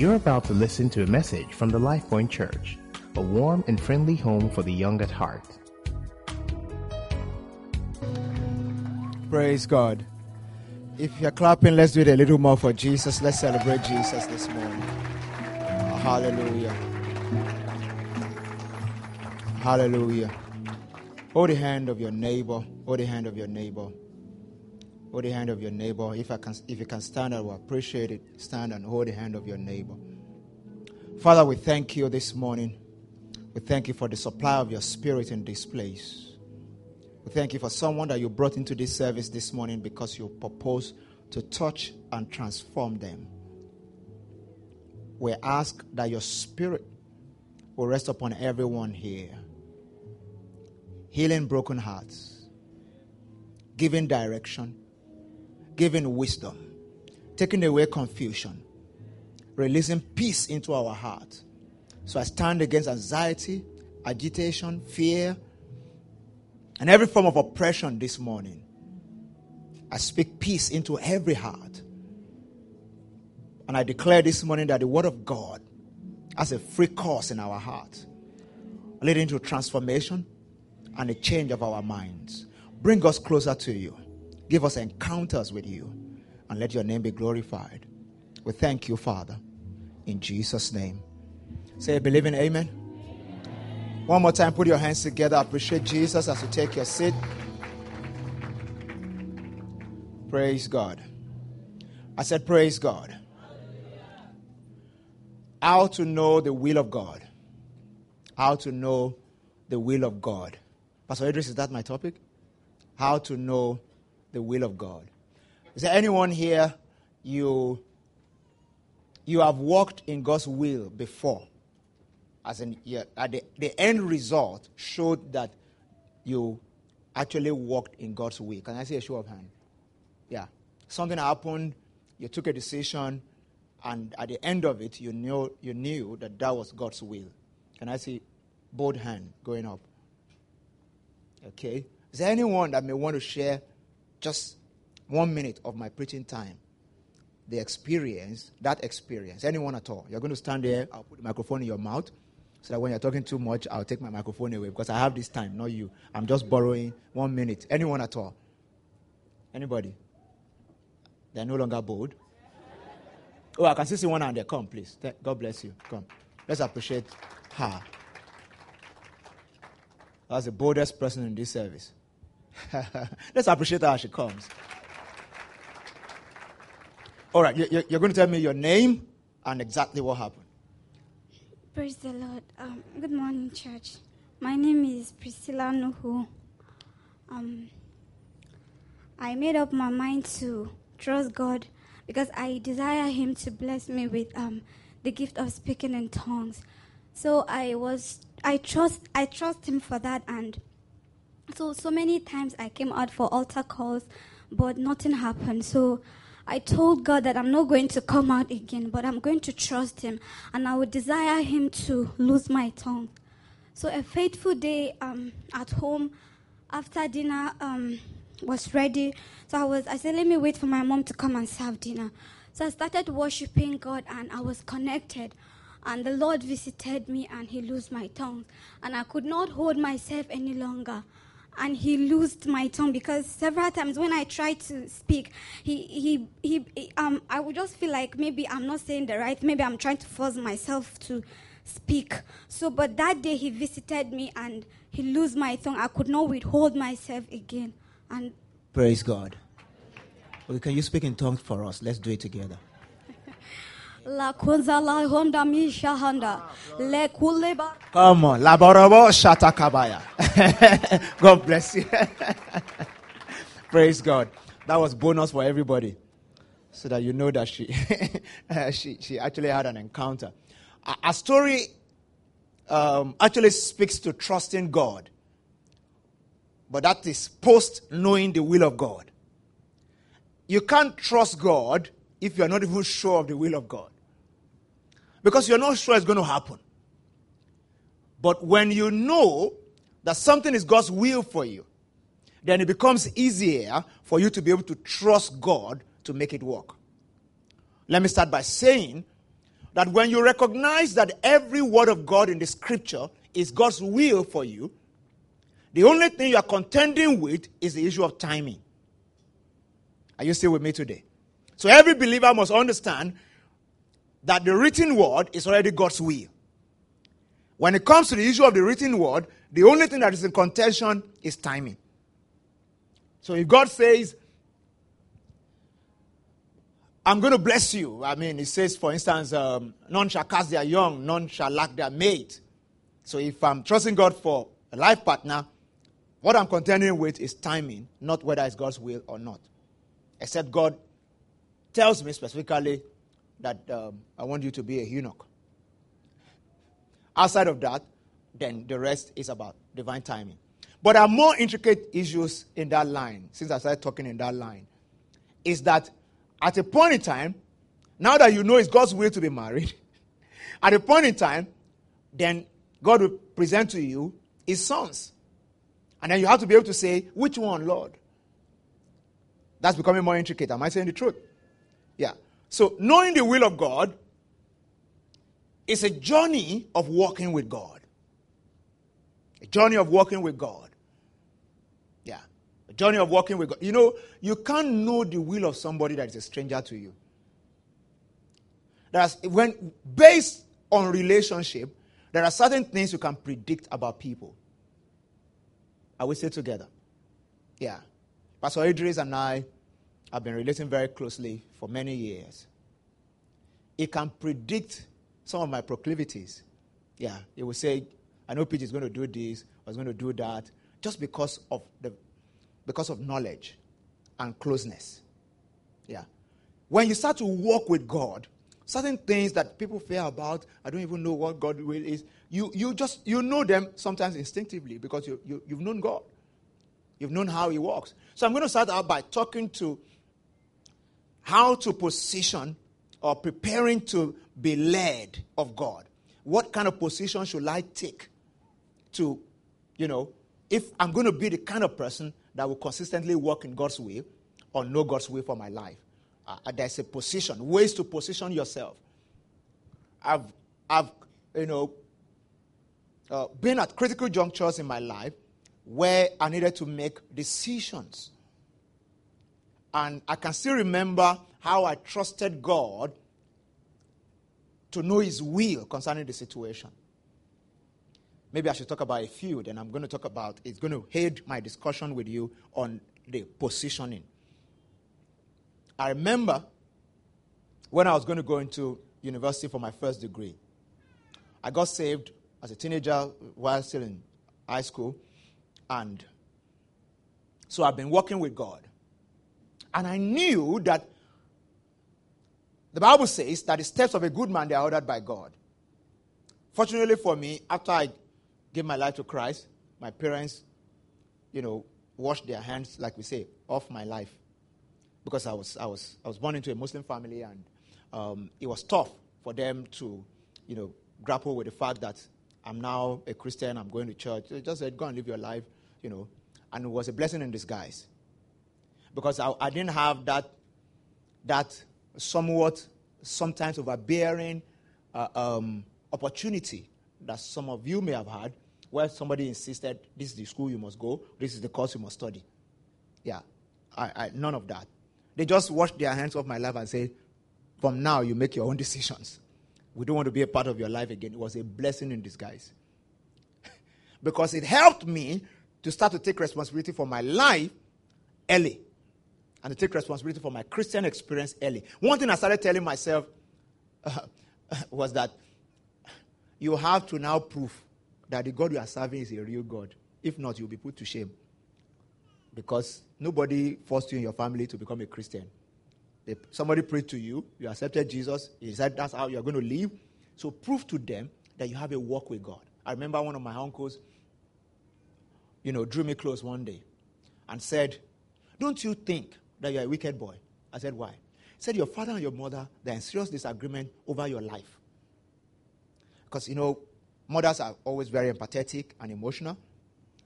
You're about to listen to a message from the LifePoint Church, a warm and friendly home for the young at heart. Praise God. If you're clapping, let's do it a little more for Jesus. Let's celebrate Jesus this morning. Hallelujah. Hallelujah. Hold the hand of your neighbor. Hold the hand of your neighbor. Hold the hand of your neighbor. If I can, if you can stand, I will appreciate it. Stand and hold the hand of your neighbor. Father, we thank you this morning. We thank you for the supply of your spirit in this place. We thank you for someone that you brought into this service this morning because you propose to touch and transform them. We ask that your spirit will rest upon everyone here, healing broken hearts, giving direction, giving wisdom, taking away confusion, releasing peace into our heart. So I stand against anxiety, agitation, fear, and every form of oppression this morning. I speak peace into every heart. And I declare this morning that the Word of God has a free course in our heart, leading to transformation and a change of our minds. Bring us closer to you. Give us encounters with you and let your name be glorified. We thank you, Father, in Jesus' name. Say, believe in Amen. One more time, put your hands together. Appreciate Jesus as you take your seat. Praise God. I said, Praise God. How to know the will of God. How to know the will of God. Pastor Idris, is that my topic? How to know the will of God. Is there anyone here you you have walked in God's will before? As in, yeah, at the, the end result showed that you actually walked in God's will. Can I see a show of hand? Yeah. Something happened, you took a decision, and at the end of it, you knew, you knew that that was God's will. Can I see both hand going up? Okay. Is there anyone that may want to share just one minute of my preaching time? The experience, that experience, anyone at all. You're going to stand there, I'll put the microphone in your mouth so that when you're talking too much, I'll take my microphone away because I have this time, not you. I'm just borrowing one minute. Anyone at all? Anybody? They're no longer bold. Oh, I can see one hand there. Come, please. God bless you. Come. Let's appreciate her. That's the boldest person in this service. Let's appreciate her as she comes. All right, you're going to tell me your name and exactly what happened. Praise the Lord. Um, good morning, church. My name is Priscilla Nuhu. Um, I made up my mind to trust God because I desire Him to bless me with um, the gift of speaking in tongues. So I was, I trust, I trust Him for that, and so so many times I came out for altar calls, but nothing happened. So I told God that I'm not going to come out again, but I'm going to trust Him, and I would desire Him to lose my tongue. So a faithful day um, at home after dinner. Um, was ready. So I was, I said, let me wait for my mom to come and serve dinner. So I started worshiping God and I was connected. And the Lord visited me and He loosed my tongue. And I could not hold myself any longer. And He loosed my tongue because several times when I tried to speak, He, he, he, um, I would just feel like maybe I'm not saying the right, maybe I'm trying to force myself to speak. So, but that day He visited me and He loosed my tongue. I could not withhold myself again. And praise God. Okay, can you speak in tongues for us? Let's do it together. La kunza la honda misha honda. Le kuleba. Come on. La borobo shatakabaya. God bless you. Praise God. That was bonus for everybody. So that you know that she she, she actually had an encounter. A, a story um, actually speaks to trusting God but that is post knowing the will of God. You can't trust God if you're not even sure of the will of God. Because you're not sure it's going to happen. But when you know that something is God's will for you, then it becomes easier for you to be able to trust God to make it work. Let me start by saying that when you recognize that every word of God in the scripture is God's will for you, the only thing you are contending with is the issue of timing. Are you still with me today? So every believer must understand that the written word is already God's will. When it comes to the issue of the written word, the only thing that is in contention is timing. So if God says, I'm going to bless you, I mean, He says, for instance, um, none shall cast their young, none shall lack their mate. So if I'm trusting God for a life partner, what I'm contending with is timing, not whether it's God's will or not. Except God tells me specifically that um, I want you to be a eunuch. Outside of that, then the rest is about divine timing. But are more intricate issues in that line, since I started talking in that line. Is that at a point in time, now that you know it's God's will to be married, at a point in time, then God will present to you his sons. And then you have to be able to say, which one, Lord? That's becoming more intricate. Am I saying the truth? So, knowing the will of God is a journey of walking with God. A journey of walking with God. Yeah. A journey of walking with God. You know, you can't know the will of somebody that is a stranger to you. That's when based on relationship, there are certain things you can predict about people. Are we still together? Yeah. Pastor Idris and I have been relating very closely for many years. It can predict some of my proclivities. Yeah, it will say, I know Pete is going to do this, I was going to do that, just because of the because of knowledge and closeness. Yeah. When you start to walk with God, certain things that people fear about, I don't even know what God will is, you, you just you know them sometimes instinctively because you, you, you've known God. You've known how He works. So I'm going to start out by talking to how to position or preparing to be led of God. What kind of position should I take to, you know, if I'm going to be the kind of person that will consistently work in God's way or know God's way for my life? Uh, there's a position, ways to position yourself. I've, I've, you know, uh, been at critical junctures in my life where I needed to make decisions. And I can still remember how I trusted God to know His will concerning the situation. Maybe I should talk about a few, then I'm going to talk about it's going to head my discussion with you on the positioning. I remember when I was going to go into university for my first degree. I got saved as a teenager while still in high school. And so I've been working with God. And I knew that the Bible says that the steps of a good man they are ordered by God. Fortunately for me, after I gave my life to Christ, my parents, you know, washed their hands, like we say, off my life. Because I was, I was, I was born into a Muslim family and um, it was tough for them to, you know, grapple with the fact that I'm now a Christian, I'm going to church. They just said, go and live your life, you know. And it was a blessing in disguise. Because I, I didn't have that, that somewhat, sometimes overbearing uh, um, opportunity that some of you may have had, where somebody insisted, this is the school you must go, this is the course you must study. Yeah, I, I, none of that. They just washed their hands off my life and said, from now you make your own decisions. We don't want to be a part of your life again. It was a blessing in disguise. because it helped me to start to take responsibility for my life early and to take responsibility for my Christian experience early. One thing I started telling myself uh, was that you have to now prove that the God you are serving is a real God. If not, you'll be put to shame. Because nobody forced you in your family to become a Christian. Somebody prayed to you, you accepted Jesus, he said that's how you're going to live. So prove to them that you have a walk with God. I remember one of my uncles, you know, drew me close one day and said, Don't you think that you're a wicked boy? I said, Why? He said, Your father and your mother, they're in serious disagreement over your life. Because, you know, mothers are always very empathetic and emotional.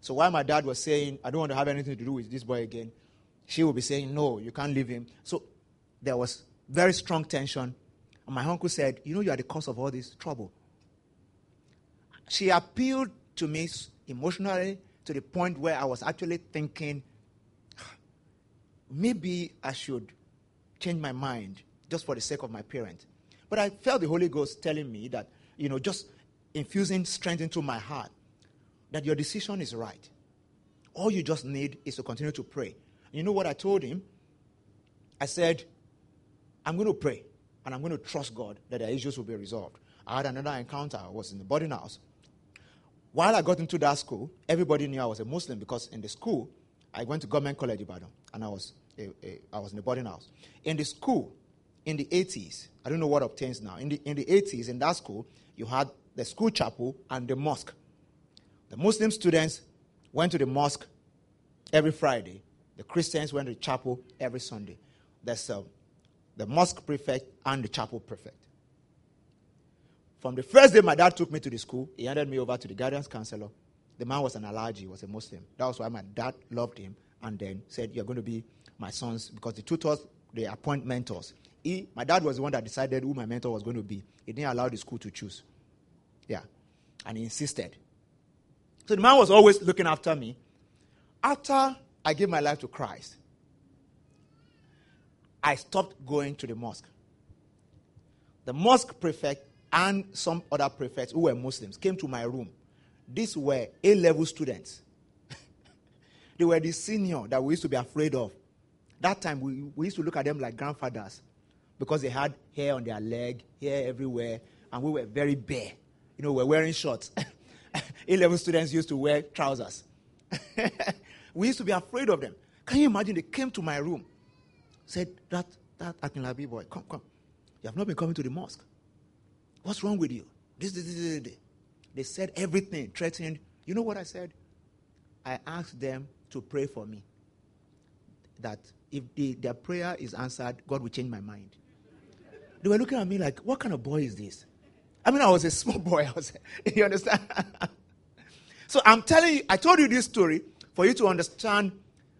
So while my dad was saying, I don't want to have anything to do with this boy again, she would be saying, No, you can't leave him. So there was very strong tension. And my uncle said, You know, you are the cause of all this trouble. She appealed to me emotionally to the point where I was actually thinking, maybe I should change my mind just for the sake of my parents. But I felt the Holy Ghost telling me that, you know, just infusing strength into my heart that your decision is right. All you just need is to continue to pray. You know what I told him? I said, I'm going to pray and I'm going to trust God that the issues will be resolved. I had another encounter. I was in the boarding house. While I got into that school, everybody knew I was a Muslim because in the school, I went to Government College Ibadan and I was, a, a, I was in the boarding house. In the school, in the 80s, I don't know what obtains now. In the, in the 80s, in that school, you had the school chapel and the mosque. The Muslim students went to the mosque every Friday. The Christians went to the chapel every Sunday. There's uh, the mosque prefect and the chapel prefect. From the first day my dad took me to the school, he handed me over to the guidance counselor. The man was an he was a Muslim. That was why my dad loved him and then said, You're going to be my sons because the tutors, they appoint mentors. He, my dad was the one that decided who my mentor was going to be. He didn't allow the school to choose. Yeah. And he insisted. So the man was always looking after me. After I gave my life to Christ, I stopped going to the mosque. The mosque prefect and some other prefects who were Muslims came to my room. These were A level students. they were the senior that we used to be afraid of. That time we, we used to look at them like grandfathers because they had hair on their leg, hair everywhere, and we were very bare. You know, we we're wearing shorts. A level students used to wear trousers. we used to be afraid of them. Can you imagine? They came to my room, said, That, that Akinlabi boy, come, come. You have not been coming to the mosque. What's wrong with you? This, this, this, this. They said everything, threatened. You know what I said? I asked them to pray for me. That if the, their prayer is answered, God will change my mind. They were looking at me like, what kind of boy is this? I mean, I was a small boy. I was, you understand? so I'm telling you, I told you this story for you to understand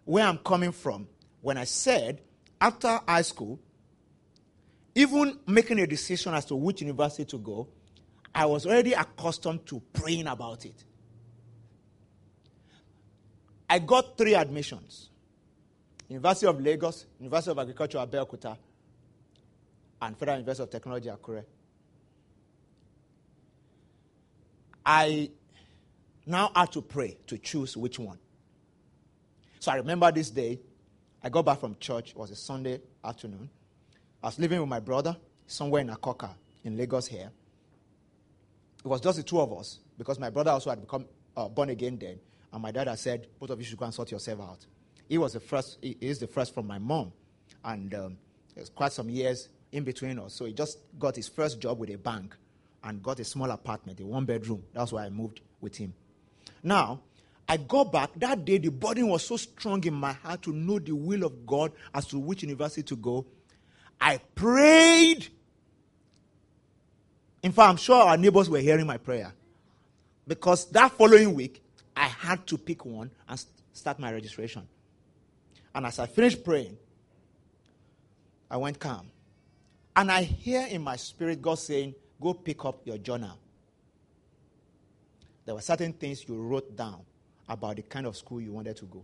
where I'm coming from when I said after high school, even making a decision as to which university to go, I was already accustomed to praying about it. I got three admissions University of Lagos, University of Agriculture, Abeokuta, and Federal University of Technology, Akure. I now had to pray to choose which one. So I remember this day. I got back from church. It was a Sunday afternoon. I was living with my brother somewhere in Akoka in Lagos here. It was just the two of us because my brother also had become uh, born again then. And my dad had said, both of you should go and sort yourself out. He was the first, he is the first from my mom. And um, was quite some years in between us. So he just got his first job with a bank and got a small apartment, a one bedroom. That's why I moved with him. Now, I got back. That day, the burden was so strong in my heart to know the will of God as to which university to go I prayed. In fact, I'm sure our neighbors were hearing my prayer. Because that following week, I had to pick one and start my registration. And as I finished praying, I went calm. And I hear in my spirit God saying, Go pick up your journal. There were certain things you wrote down about the kind of school you wanted to go.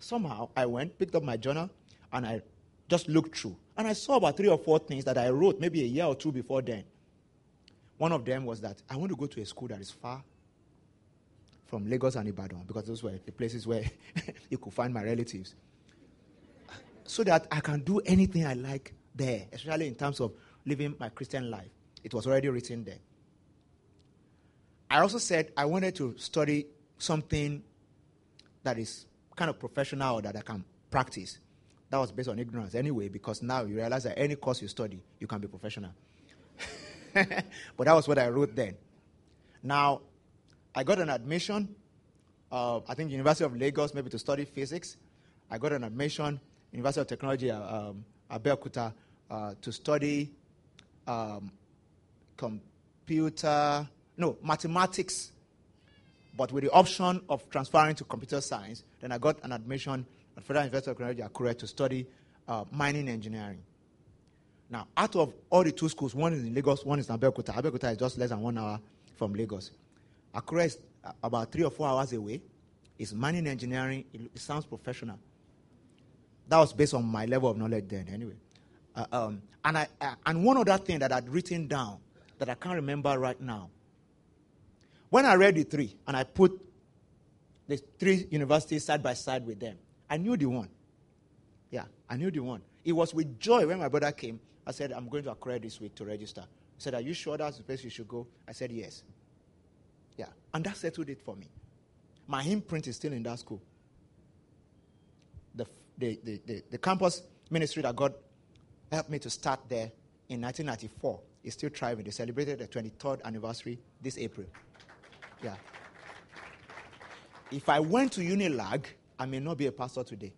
Somehow I went, picked up my journal, and I just looked through. And I saw about three or four things that I wrote maybe a year or two before then. One of them was that I want to go to a school that is far from Lagos and Ibadan because those were the places where you could find my relatives. So that I can do anything I like there, especially in terms of living my Christian life. It was already written there. I also said I wanted to study something that is kind of professional or that I can practice. That was based on ignorance anyway, because now you realize that any course you study, you can be professional. but that was what I wrote then. Now, I got an admission, uh, I think University of Lagos, maybe to study physics. I got an admission, University of Technology, uh, um, Abeokuta, uh, to study um, computer, no, mathematics, but with the option of transferring to computer science. Then I got an admission at Federal University of Technology, Akure, to study uh, mining engineering. Now, out of all the two schools, one is in Lagos, one is in Abeokuta. Abeokuta is just less than one hour from Lagos. Akure is about three or four hours away. It's mining engineering. It, sounds professional. That was based on my level of knowledge then, anyway. Uh, um, and, I, uh, and one other thing that I'd written down that I can't remember right now. When I read the three and I put the three universities side by side with them, I knew the one. Yeah, I knew the one. It was with joy when my brother came. I said, I'm going to Akure this week to register. He said, Are you sure that's the place you should go? I said, Yes. Yeah. And that settled it for me. My imprint is still in that school. The, the, the, the, the campus ministry that God helped me to start there in 1994 is still thriving. They celebrated the 23rd anniversary this April. Yeah. If I went to Unilag, I may not be a pastor today.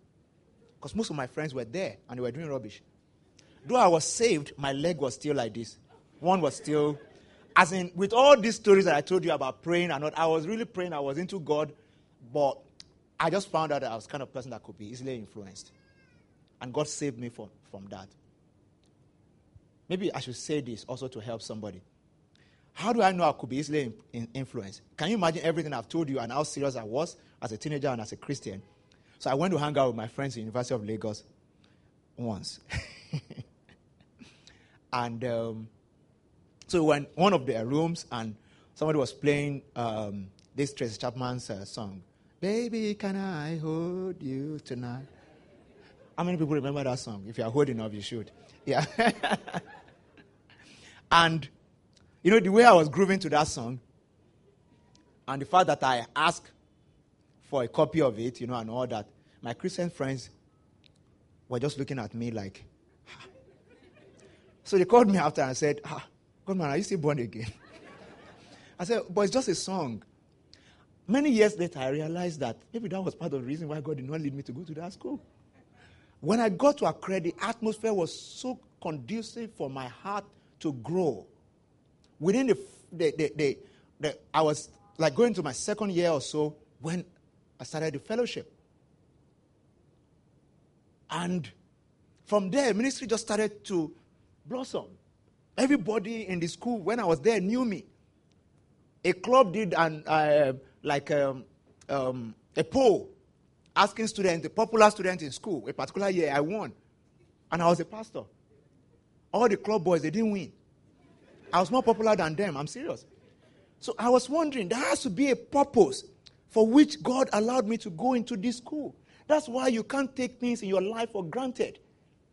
Because most of my friends were there and they were doing rubbish. Though I was saved, my leg was still like this. One was still, as in, with all these stories that I told you about praying and not, I was really praying, I was into God, but I just found out that I was kind of person that could be easily influenced. And God saved me from, from that. Maybe I should say this also to help somebody. How do I know I could be easily in, influenced? Can you imagine everything I've told you and how serious I was as a teenager and as a Christian? So I went to hang out with my friends in University of Lagos once. and um, so we went one of their rooms and somebody was playing um, this Tracy Chapman's uh, song, Baby, can I hold you tonight? How many people remember that song? If you are holding up, you should. Yeah. and, you know, the way I was grooving to that song, and the fact that I asked for a copy of it, you know, and all that, my Christian friends were just looking at me like, so they called me after and said, God man, are you still born again? I said, but it's just a song. Many years later, I realized that maybe that was part of the reason why God did not lead me to go to that school. When I got to Akure, the atmosphere was so conducive for my heart to grow. Within the, the, the, the, the I was like going to my second year or so when I started the fellowship. And from there, ministry just started to blossom. Everybody in the school, when I was there, knew me. A club did an, uh, like um, um, a poll asking students, a popular student in school, a particular year, I won. And I was a pastor. All the club boys, they didn't win. I was more popular than them. I'm serious. So I was wondering, there has to be a purpose for which God allowed me to go into this school. That's why you can't take things in your life for granted.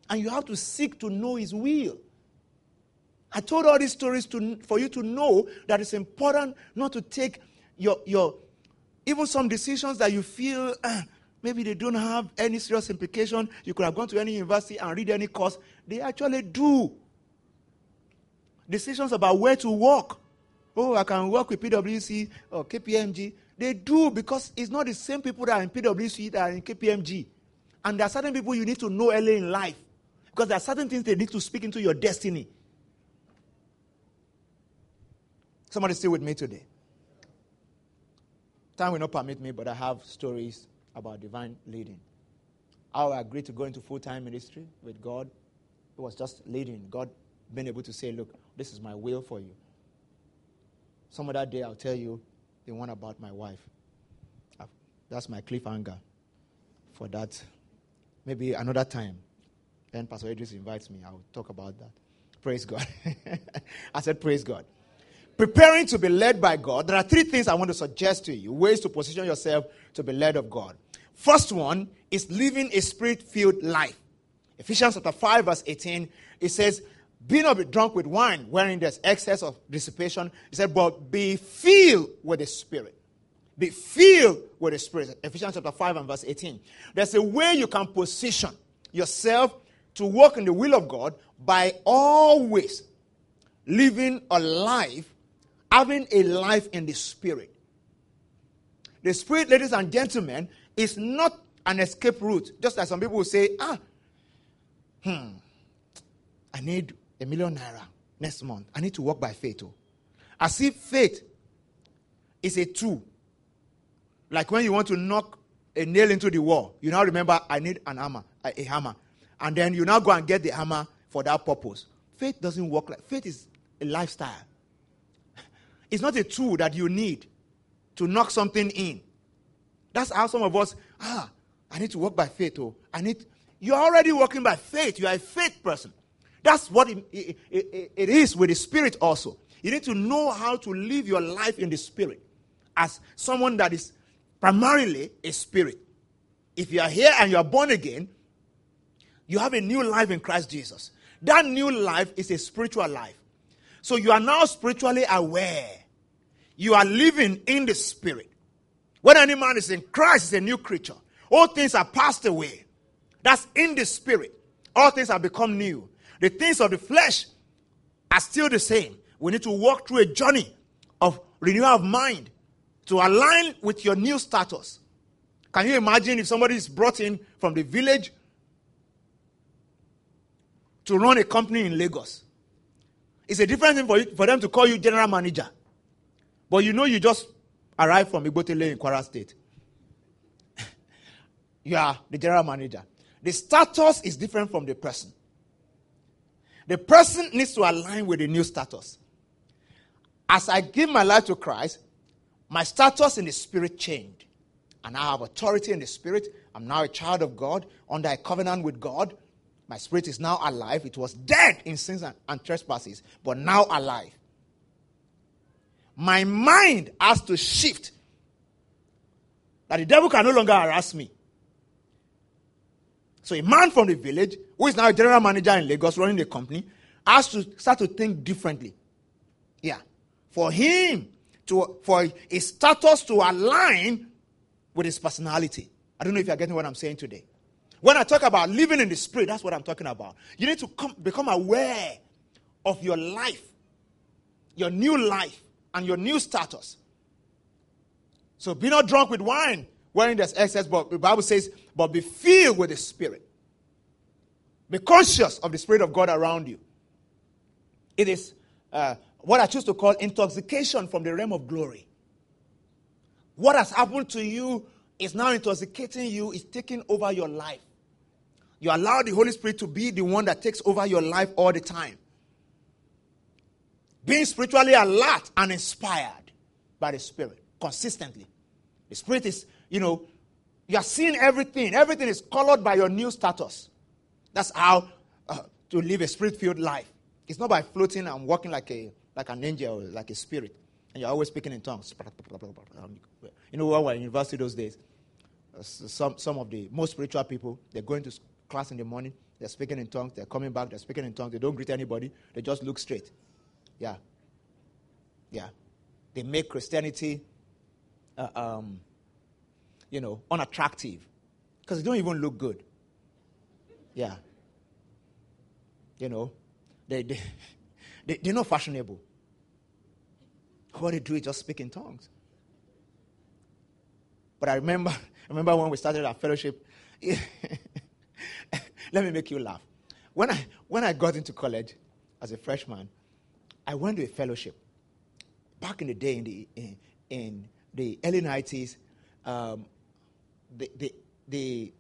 And you have to seek to know His will. I told all these stories to, for you to know that it's important not to take your, your even some decisions that you feel uh, maybe they don't have any serious implication. You could have gone to any university and read any course. They actually do. Decisions about where to work. Oh, I can work with PwC or KPMG. They do because it's not the same people that are in PwC that are in KPMG. And there are certain people you need to know early in life because there are certain things they need to speak into your destiny. Somebody still with me today. Time will not permit me, but I have stories about divine leading. How I agreed to go into full time ministry with God. It was just leading. God being able to say, Look, this is my will for you. Some other day I'll tell you the one about my wife. That's my cliffhanger for that. Maybe another time. Then Pastor Idris invites me. I'll talk about that. Praise God. I said, Praise God. Preparing to be led by God. There are three things I want to suggest to you ways to position yourself to be led of God. First one is living a spirit filled life. Ephesians chapter 5, verse 18, it says, be not drunk with wine, wherein there's excess of dissipation. He said, but be filled with the Spirit. Be filled with the Spirit. Ephesians chapter 5 and verse 18. There's a way you can position yourself to work in the will of God by always living a life, having a life in the Spirit. The Spirit, ladies and gentlemen, is not an escape route. Just like some people will say, ah, hmm, I need a million naira next month. I need to walk by faith. Oh. As if faith is a tool. Like when you want to knock a nail into the wall, you now remember, I need an hammer, a, a hammer. And then you now go and get the hammer for that purpose. Faith doesn't work like faith is a lifestyle. It's not a tool that you need to knock something in. That's how some of us, ah, I need to walk by faith. Oh, I need. You're already walking by faith. You are a faith person. That's what it, it, it, it is with the spirit also. You need to know how to live your life in the spirit as someone that is primarily a spirit. If you are here and you are born again, you have a new life in Christ Jesus. That new life is a spiritual life. So you are now spiritually aware. You are living in the spirit. When any man is in Christ, is a new creature. All things are passed away. That's in the spirit. All things have become new. The things of the flesh are still the same. We need to walk through a journey of renewal of mind to align with your new status. Can you imagine if somebody is brought in from the village to run a company in Lagos? It's a different thing for, you, for them to call you general manager. But you know you just arrived from Igbotele in Kwara State. you are the general manager. The status is different from the person. The person needs to align with the new status. As I give my life to Christ, my status in the spirit changed. And I have authority in the spirit. I'm now a child of God under a covenant with God. My spirit is now alive. It was dead in sins and, and trespasses, but now alive. My mind has to shift that the devil can no longer harass me. So a man from the village, who is now a general manager in Lagos running the company, has to start to think differently. Yeah. For him to for his status to align with his personality. I don't know if you're getting what I'm saying today. When I talk about living in the spirit, that's what I'm talking about. You need to come, become aware of your life, your new life, and your new status. So be not drunk with wine, wherein there's excess, but the Bible says, but be filled with the Spirit. Be conscious of the Spirit of God around you. It is uh, what I choose to call intoxication from the realm of glory. What has happened to you is now intoxicating you, is taking over your life. You allow the Holy Spirit to be the one that takes over your life all the time. Being spiritually alert and inspired by the Spirit consistently. The Spirit is, you know, you are seeing everything. Everything is colored by your new status. That's how uh, to live a spirit filled life. It's not by floating and walking like a like an angel, like a spirit, and you're always speaking in tongues. You know, when we were in university those days, uh, some some of the most spiritual people they're going to class in the morning, they're speaking in tongues, they're coming back, they're speaking in tongues, they don't greet anybody, they just look straight. Yeah, yeah, they make Christianity. Uh, um, you know, unattractive because they don't even look good. Yeah. You know, they, they, they, they're not fashionable. What they do is just speak in tongues. But I remember, I remember when we started our fellowship. let me make you laugh. When I, when I got into college as a freshman, I went to a fellowship. Back in the day, in the, in, in the early 90s, um, the, the, the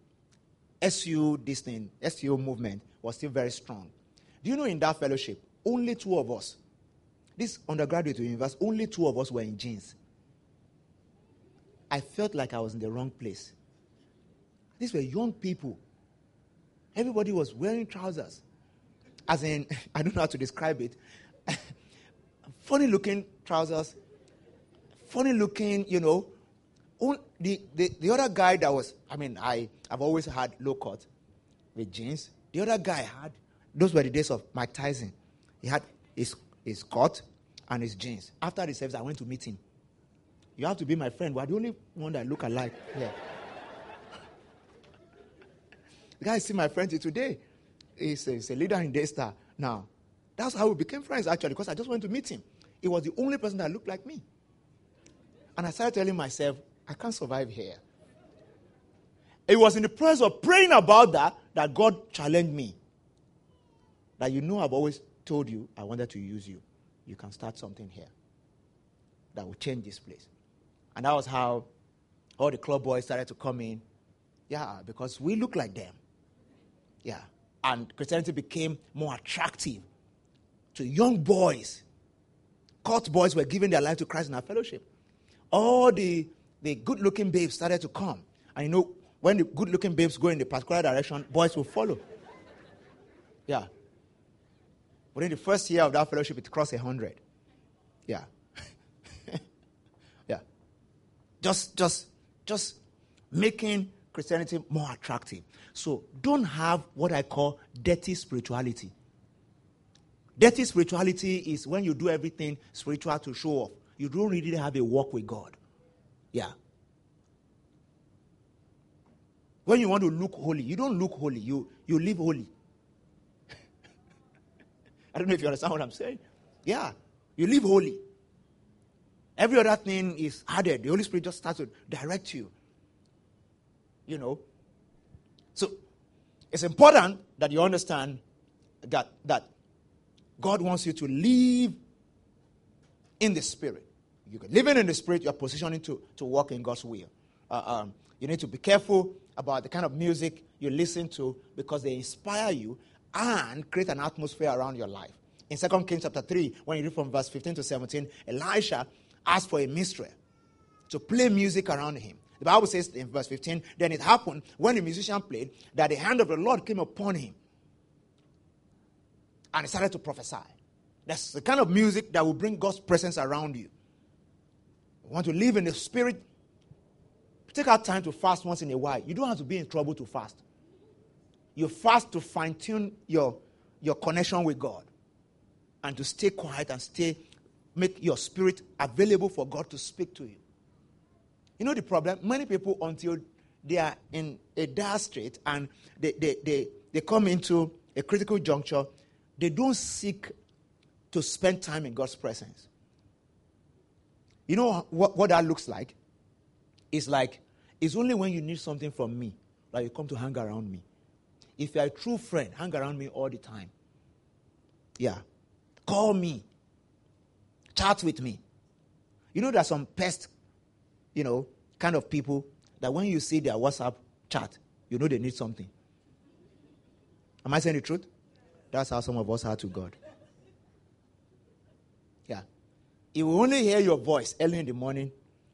SU, this thing, SU movement was still very strong. Do you know in that fellowship, only two of us, this undergraduate university, only two of us were in jeans. I felt like I was in the wrong place. These were young people. Everybody was wearing trousers. As in, I don't know how to describe it. funny looking trousers, funny looking, you know, the, the, the other guy that was, I mean, I, I've always had low cut with jeans. The other guy had, those were the days of Mike Tyson. He had his, his cut and his jeans. After the service, I went to meet him. You have to be my friend. We're the only one that look alike here. the guy see my friend today. He's a, he's a leader in Daystar now. That's how we became friends, actually, because I just went to meet him. He was the only person that looked like me. And I started telling myself, I can't survive here. It was in the process of praying about that that God challenged me. That you know, I've always told you I wanted to use you. You can start something here that will change this place. And that was how all the club boys started to come in. Yeah, because we look like them. Yeah. and Christianity became more attractive to young boys. Court boys were giving their life to Christ in our fellowship. All the, the good looking babes started to come. And you know, when the good looking babes go in the particular direction, boys will follow. Yeah. But in the first year of that fellowship, it crossed 100. Yeah. yeah. Just, just, just making Christianity more attractive. So don't have what I call dirty spirituality. Dirty spirituality is when you do everything spiritual to show off. You don't really have a walk with God. Yeah. When you want to look holy, you don't look holy, you, you live holy. I don't know if you understand what I'm saying. Yeah. You live holy. Every other thing is added. The Holy Spirit just starts to direct you. You know. So it's important that you understand that that God wants you to live in the Spirit. You can living in the Spirit, you're positioning to, to walk in God's will. Uh, um, you need to be careful about the kind of music you listen to because they inspire you and create an atmosphere around your life. In 2 Kings chapter 3, when you read from verse 15 to 17, Elisha asked for a minstrel to play music around him. The Bible says in verse 15, then it happened when the musician played that the hand of the Lord came upon him and started to prophesy. That's the kind of music that will bring God's presence around you. You want to live in the spirit? Take out time to fast once in a while. You don't have to be in trouble to fast. You fast to fine tune your, your connection with God and to stay quiet and stay, make your spirit available for God to speak to you. You know the problem? Many people, until they are in a dire strait and they, they, they, they come into a critical juncture, they don't seek to spend time in God's presence. You know what, what that looks like? It's like, it's only when you need something from me that you come to hang around me. If you're a true friend, hang around me all the time. Yeah. Call me. Chat with me. You know, there's some pest, you know, kind of people that when you see their WhatsApp chat, you know they need something. Am I saying the truth? That's how some of us are to God. Yeah. He will only hear your voice early in the morning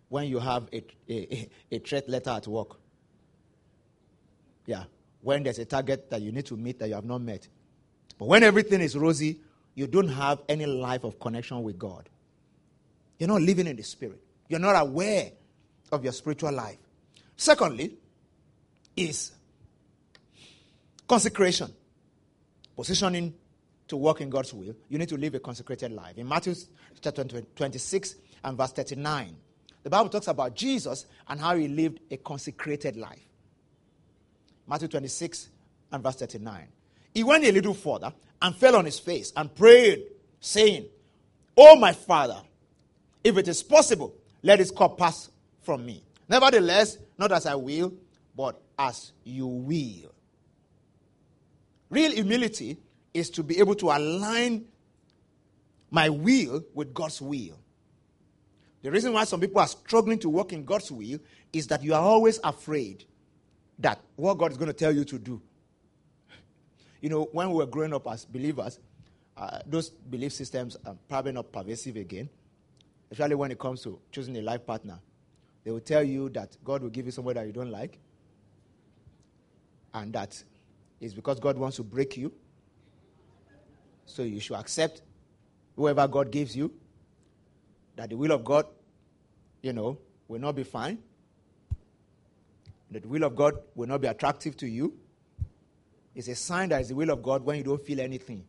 when you have a, a, a threat letter at work. Yeah. When there's a target that you need to meet that you have not met. But when everything is rosy, you don't have any life of connection with God. You're not living in the spirit. You're not aware of your spiritual life. Secondly, is consecration positioning to work in God's will, you need to live a consecrated life. In Matthew chapter 26 and verse 39, the Bible talks about Jesus and how he lived a consecrated life. Matthew 26 and verse 39. He went a little further and fell on his face and prayed, saying, Oh, my Father, if it is possible, let this cup pass from me. Nevertheless, not as I will, but as you will. Real humility is to be able to align my will with God's will. The reason why some people are struggling to work in God's will is that you are always afraid that what God is going to tell you to do. You know, when we were growing up as believers, uh, those belief systems are probably not pervasive again, especially when it comes to choosing a life partner. They will tell you that God will give you someone that you don't like, and that is because God wants to break you. So you should accept whoever God gives you, that the will of God, you know, will not be fine, that the will of God will not be attractive to you. It's a sign that it's the will of God when you don't feel anything.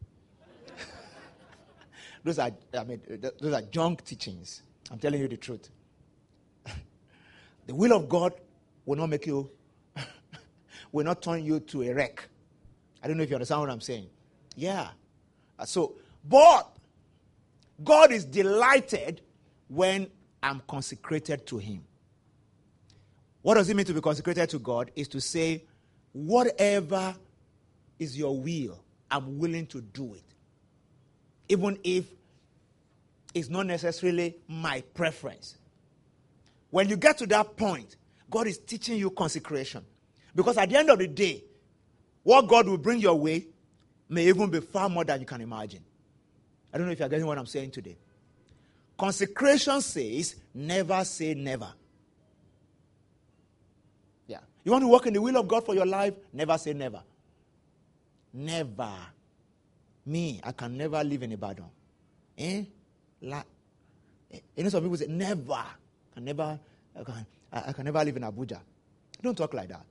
those are, I mean, those are junk teachings. I'm telling you the truth. the will of God will not make you, will not turn you to a wreck. I don't know if you understand what I'm saying. Yeah. Uh, so, but God is delighted when I'm consecrated to Him. What does it mean to be consecrated to God? Is to say, whatever is your will, I'm willing to do it. Even if it's not necessarily my preference. When you get to that point, God is teaching you consecration. Because at the end of the day, what God will bring your way may even be far more than you can imagine. I don't know if you're getting what I'm saying today. Consecration says, never say never. Yeah. You want to walk in the will of God for your life? Never say never. Never. Me, I can never live in Ibadan. Eh? La- eh, you know, some people say, never. I can never, I can, I can never live in Abuja. Don't talk like that.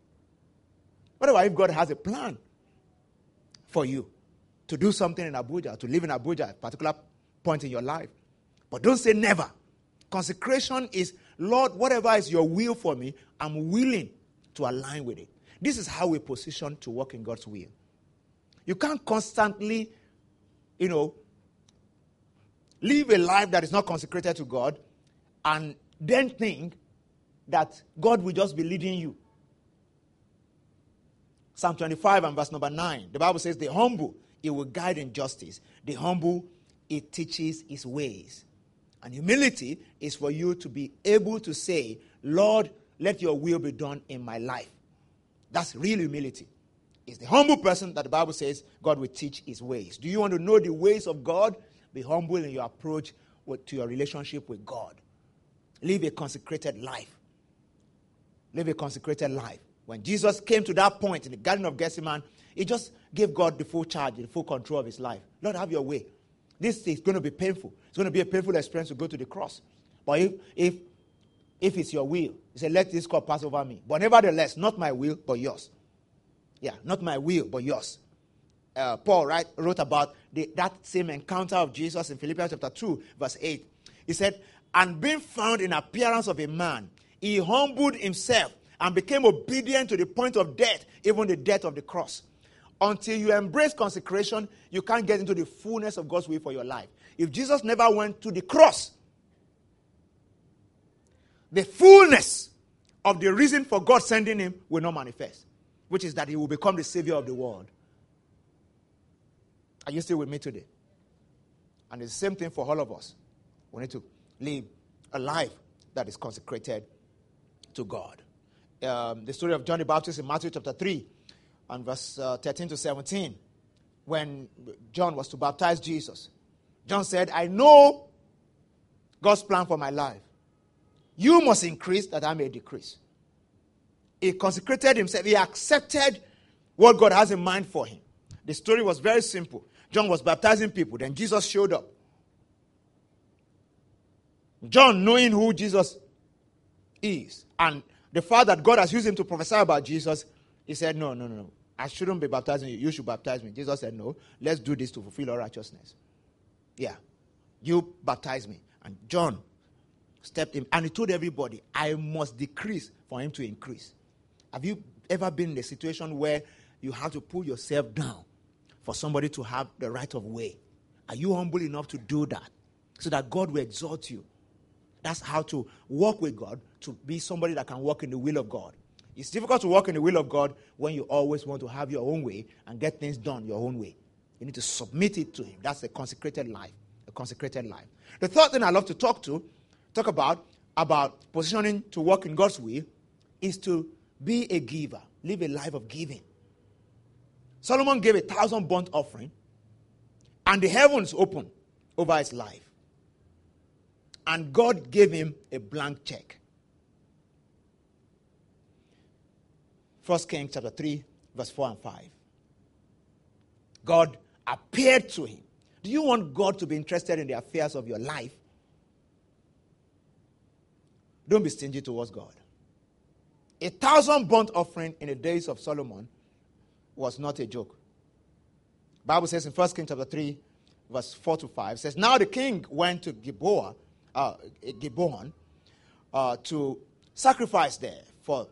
What about if God has a plan for you to do something in Abuja, to live in Abuja at a particular point in your life? But don't say never. Consecration is, Lord, whatever is your will for me, I'm willing to align with it. This is how we position to work in God's will. You can't constantly, you know, live a life that is not consecrated to God and then think that God will just be leading you. Psalm 25 and verse number 9. The Bible says, The humble, it will guide in justice. The humble, it teaches his ways. And humility is for you to be able to say, Lord, let your will be done in my life. That's real humility. It's the humble person that the Bible says God will teach his ways. Do you want to know the ways of God? Be humble in your approach with, to your relationship with God. Live a consecrated life. Live a consecrated life. When Jesus came to that point in the Garden of Gethsemane, he just gave God the full charge, the full control of his life. Lord, have your way. This is going to be painful. It's going to be a painful experience to go to the cross. But if, if, if it's your will, he said, let this cup pass over me. But nevertheless, not my will, but yours. Yeah, not my will, but yours. Uh, Paul right, wrote about the, that same encounter of Jesus in Philippians chapter 2, verse 8. He said, And being found in appearance of a man, he humbled himself and became obedient to the point of death, even the death of the cross. Until you embrace consecration, you can't get into the fullness of God's will for your life. If Jesus never went to the cross, the fullness of the reason for God sending him will not manifest, which is that he will become the savior of the world. Are you still with me today? And it's the same thing for all of us. We need to live a life that is consecrated to God. Um, the story of John the Baptist in Matthew chapter 3 and verse uh, 13 to 17, when John was to baptize Jesus. John said, I know God's plan for my life. You must increase that I may decrease. He consecrated himself, he accepted what God has in mind for him. The story was very simple. John was baptizing people, then Jesus showed up. John, knowing who Jesus is, and the fact that God has used him to prophesy about Jesus, he said, No, no, no, no. I shouldn't be baptizing you. You should baptize me. Jesus said, No, let's do this to fulfill all righteousness. Yeah. You baptize me. And John stepped in and he told everybody, I must decrease for him to increase. Have you ever been in a situation where you have to pull yourself down for somebody to have the right of way? Are you humble enough to do that so that God will exalt you? That's how to walk with God, to be somebody that can walk in the will of God. It's difficult to walk in the will of God when you always want to have your own way and get things done your own way. You need to submit it to Him. That's a consecrated life. A consecrated life. The third thing I love to talk to, talk about, about positioning to walk in God's will, is to be a giver. Live a life of giving. Solomon gave a thousand burnt offering, and the heavens opened over his life. And God gave him a blank check. 1 Kings chapter 3, verse 4 and 5. God appeared to him. Do you want God to be interested in the affairs of your life? Don't be stingy towards God. A thousand burnt offering in the days of Solomon was not a joke. Bible says in 1 Kings chapter 3, verse 4 to 5, says, Now the king went to Gibeah, uh, Gibeon uh, to sacrifice there, for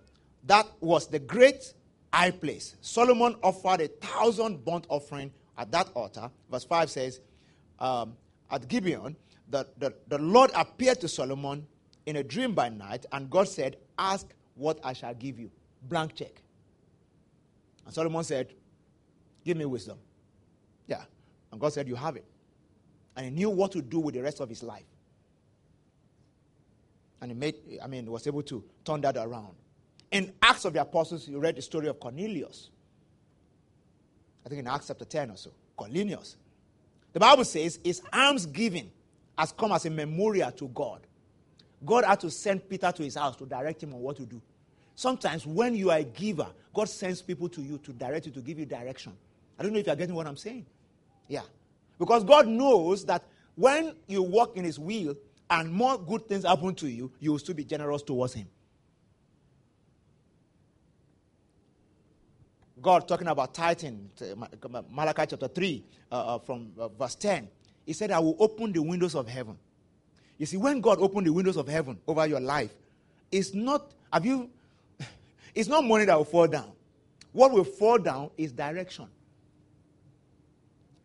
that was the great high place. Solomon offered a thousand burnt offering at that altar. Verse 5 says, um, At Gibeon, the, the, the Lord appeared to Solomon in a dream by night, and God said, Ask what I shall give you. Blank check. And Solomon said, Give me wisdom. Yeah. And God said, You have it. And he knew what to do with the rest of his life. And he made, I mean, was able to turn that around. In Acts of the Apostles, you read the story of Cornelius. I think in Acts chapter 10 or so, Cornelius. The Bible says his alms giving has come as a memorial to God. God had to send Peter to his house to direct him on what to do. Sometimes when you are a giver, God sends people to you to direct you, to give you direction. I don't know if you're getting what I'm saying. Yeah. Because God knows that when you walk in His will and more good things happen to you, you will still be generous towards Him. God talking about tithing, Malachi chapter 3, uh, uh, from uh, verse 10. He said, I will open the windows of heaven. You see, when God opened the windows of heaven over your life, it's not, have you, it's not money that will fall down. What will fall down is direction.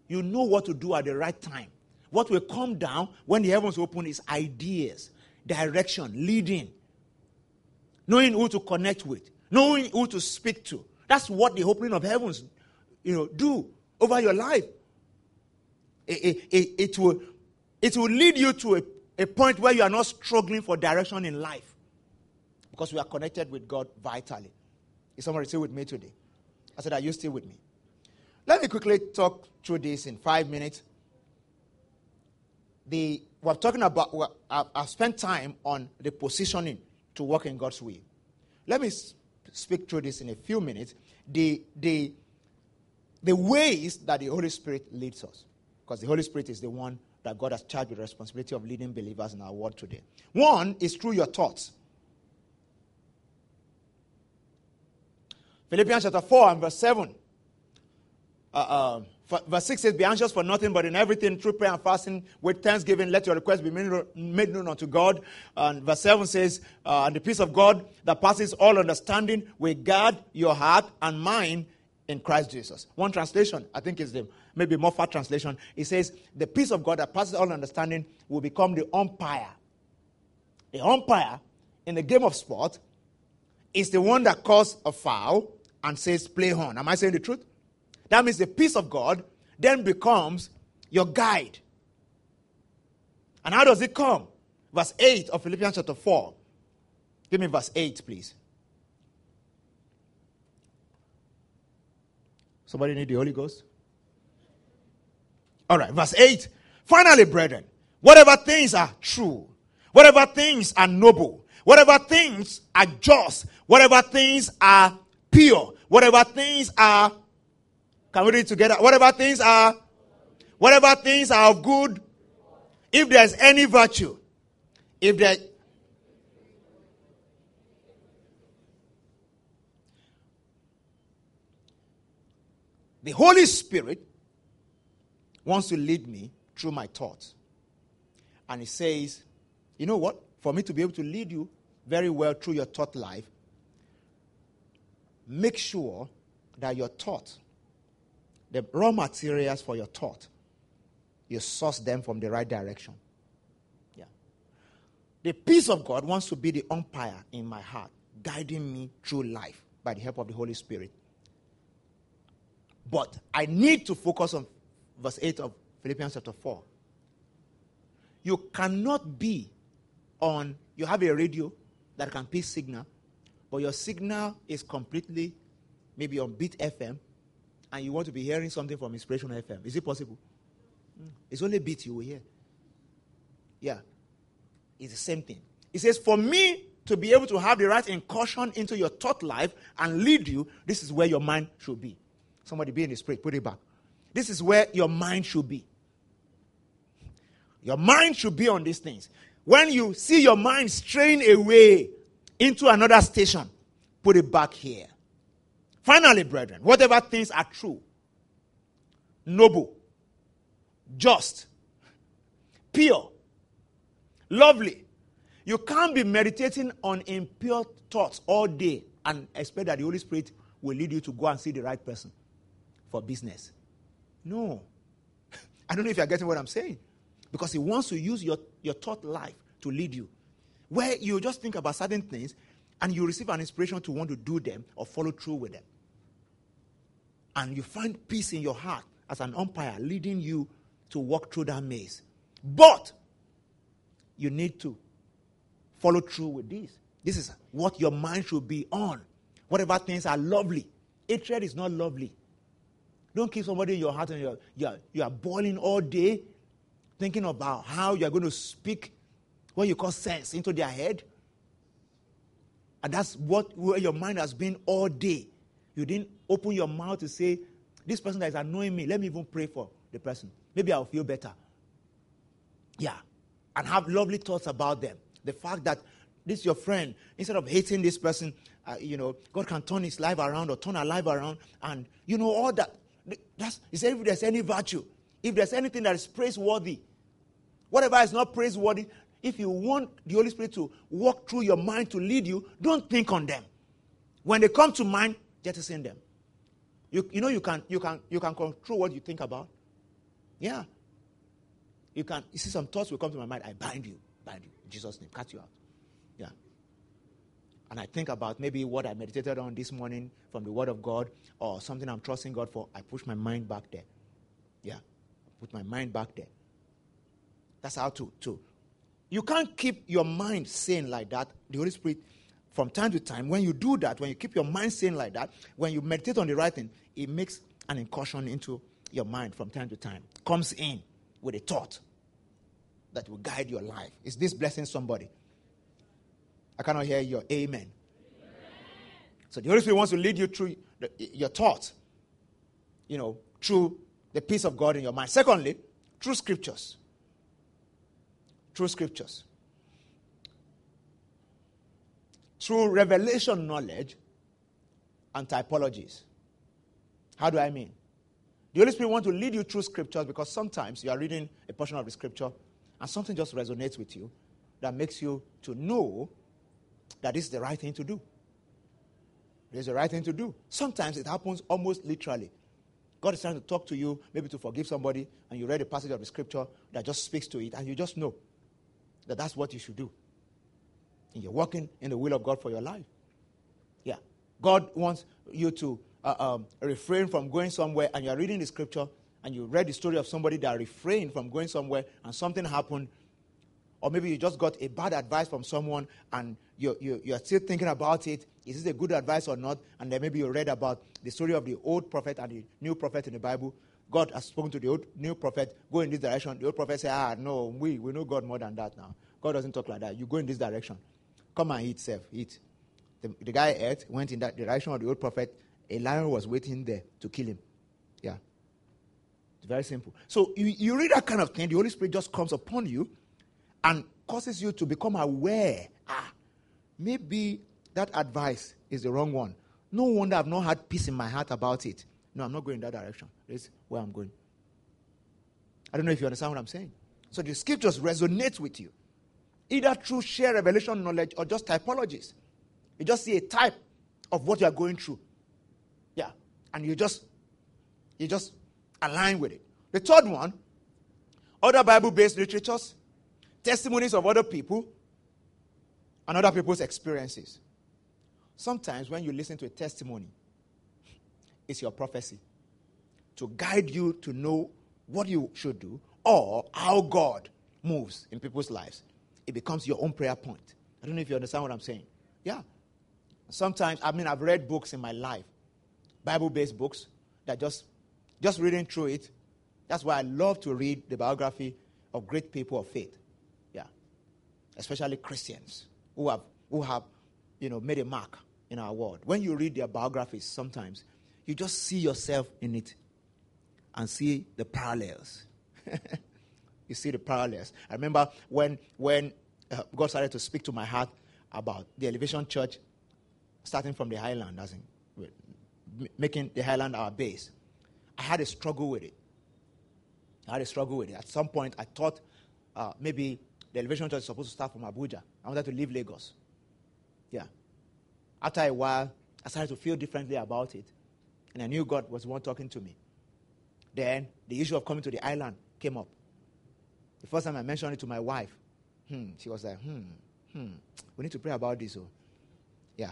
You know what to do at the right time. What will come down when the heavens open is ideas, direction, leading, knowing who to connect with, knowing who to speak to. That's what the opening of heavens, you know, do over your life. It, it, it, will, it will lead you to a, a point where you are not struggling for direction in life because we are connected with God vitally. Is somebody still with me today? I said, Are you still with me? Let me quickly talk through this in five minutes. The, we're talking about, we're, I've spent time on the positioning to work in God's will. Let me speak through this in a few minutes. The, the, the ways that the Holy Spirit leads us. Because the Holy Spirit is the one that God has charged with the responsibility of leading believers in our world today. One is through your thoughts. Philippians chapter 4 and verse 7 uh, uh, verse 6 says, Be anxious for nothing, but in everything, through prayer and fasting, with thanksgiving, let your requests be made known unto God. And verse 7 says, uh, And the peace of God that passes all understanding will guard your heart and mind in Christ Jesus. One translation, I think is the maybe Moffatt translation, it says, The peace of God that passes all understanding will become the umpire. The umpire in the game of sport is the one that calls a foul and says, Play on. Am I saying the truth? That means the peace of God then becomes your guide. And how does it come? Verse 8 of Philippians chapter 4. Give me verse 8, please. Somebody need the Holy Ghost? All right, verse 8. Finally, brethren, whatever things are true, whatever things are noble, whatever things are just, whatever things are pure, whatever things are can we read together? Whatever things are, whatever things are good, if there's any virtue, if there the Holy Spirit wants to lead me through my thoughts. And he says, you know what? For me to be able to lead you very well through your thought life, make sure that your thoughts the raw materials for your thought, you source them from the right direction. Yeah. The peace of God wants to be the umpire in my heart, guiding me through life by the help of the Holy Spirit. But I need to focus on verse 8 of Philippians chapter 4. You cannot be on, you have a radio that can pick signal, but your signal is completely maybe on Beat FM and you want to be hearing something from Inspiration FM. Is it possible? Mm. It's only beat you will hear. Yeah. It's the same thing. It says, For me to be able to have the right incursion into your thought life and lead you, this is where your mind should be. Somebody be in the spirit, put it back. This is where your mind should be. Your mind should be on these things. When you see your mind straying away into another station, put it back here. Finally, brethren, whatever things are true, noble, just, pure, lovely, you can't be meditating on impure thoughts all day and expect that the Holy Spirit will lead you to go and see the right person for business. No. I don't know if you're getting what I'm saying. Because He wants to use your, your thought life to lead you. Where you just think about certain things and you receive an inspiration to want to do them or follow through with them and you find peace in your heart as an umpire leading you to walk through that maze. But you need to follow through with this. This is what your mind should be on. Whatever things are lovely. Hatred is not lovely. Don't keep somebody in your heart and you're, you're, you are boiling all day thinking about how you're going to speak what you call sense into their head. And that's what where your mind has been all day. You didn't open your mouth to say, This person that is annoying me, let me even pray for the person. Maybe I'll feel better. Yeah. And have lovely thoughts about them. The fact that this is your friend, instead of hating this person, uh, you know, God can turn his life around or turn her life around. And, you know, all that. That's, he said, if there's any virtue, if there's anything that is praiseworthy, whatever is not praiseworthy, if you want the Holy Spirit to walk through your mind to lead you, don't think on them. When they come to mind, jettison them. You, you know you can you can you can control what you think about. Yeah. You can you see some thoughts will come to my mind. I bind you, bind you, in Jesus' name, cut you out. Yeah. And I think about maybe what I meditated on this morning from the Word of God or something I'm trusting God for. I push my mind back there. Yeah. put my mind back there. That's how to, to. You can't keep your mind sane like that. The Holy Spirit from time to time, when you do that, when you keep your mind sane like that, when you meditate on the right thing, it makes an incursion into your mind from time to time. Comes in with a thought that will guide your life. Is this blessing somebody? I cannot hear your amen. amen. So the Holy Spirit wants to lead you through the, your thoughts, you know, through the peace of God in your mind. Secondly, through scriptures. Through scriptures. through revelation knowledge and typologies. How do I mean? The Holy Spirit wants to lead you through scriptures because sometimes you are reading a portion of the scripture and something just resonates with you that makes you to know that this is the right thing to do. It is the right thing to do. Sometimes it happens almost literally. God is trying to talk to you, maybe to forgive somebody, and you read a passage of the scripture that just speaks to it, and you just know that that's what you should do. And you're walking in the will of God for your life. Yeah. God wants you to uh, um, refrain from going somewhere and you're reading the scripture and you read the story of somebody that refrained from going somewhere and something happened. Or maybe you just got a bad advice from someone and you're, you're, you're still thinking about it. Is this a good advice or not? And then maybe you read about the story of the old prophet and the new prophet in the Bible. God has spoken to the old new prophet, go in this direction. The old prophet said, Ah, no, we, we know God more than that now. God doesn't talk like that. You go in this direction. Come and eat, self, eat. The, the guy ate, went in that direction of the old prophet. A lion was waiting there to kill him. Yeah. It's very simple. So you, you read that kind of thing, the Holy Spirit just comes upon you and causes you to become aware. Ah, maybe that advice is the wrong one. No wonder I've not had peace in my heart about it. No, I'm not going in that direction. This is where I'm going. I don't know if you understand what I'm saying. So the scriptures resonate with you either through sheer revelation knowledge or just typologies. You just see a type of what you are going through. Yeah. And you just you just align with it. The third one, other Bible-based literatures, testimonies of other people, and other people's experiences. Sometimes when you listen to a testimony, it's your prophecy to guide you to know what you should do or how God moves in people's lives it becomes your own prayer point. I don't know if you understand what I'm saying. Yeah. Sometimes, I mean, I've read books in my life, Bible based books, that just, just reading through it, that's why I love to read the biography of great people of faith. Yeah. Especially Christians who have, who have you know, made a mark in our world. When you read their biographies, sometimes you just see yourself in it and see the parallels. you see the parallels. I remember when, when uh, God started to speak to my heart about the Elevation Church, starting from the Highland, as in making the Highland our base. I had a struggle with it. I had a struggle with it. At some point, I thought uh, maybe the Elevation Church is supposed to start from Abuja. I wanted to leave Lagos. Yeah. After a while, I started to feel differently about it. And I knew God was one talking to me. Then the issue of coming to the island came up. The first time I mentioned it to my wife, hmm, she was like, hmm, hmm, we need to pray about this. Oh. Yeah.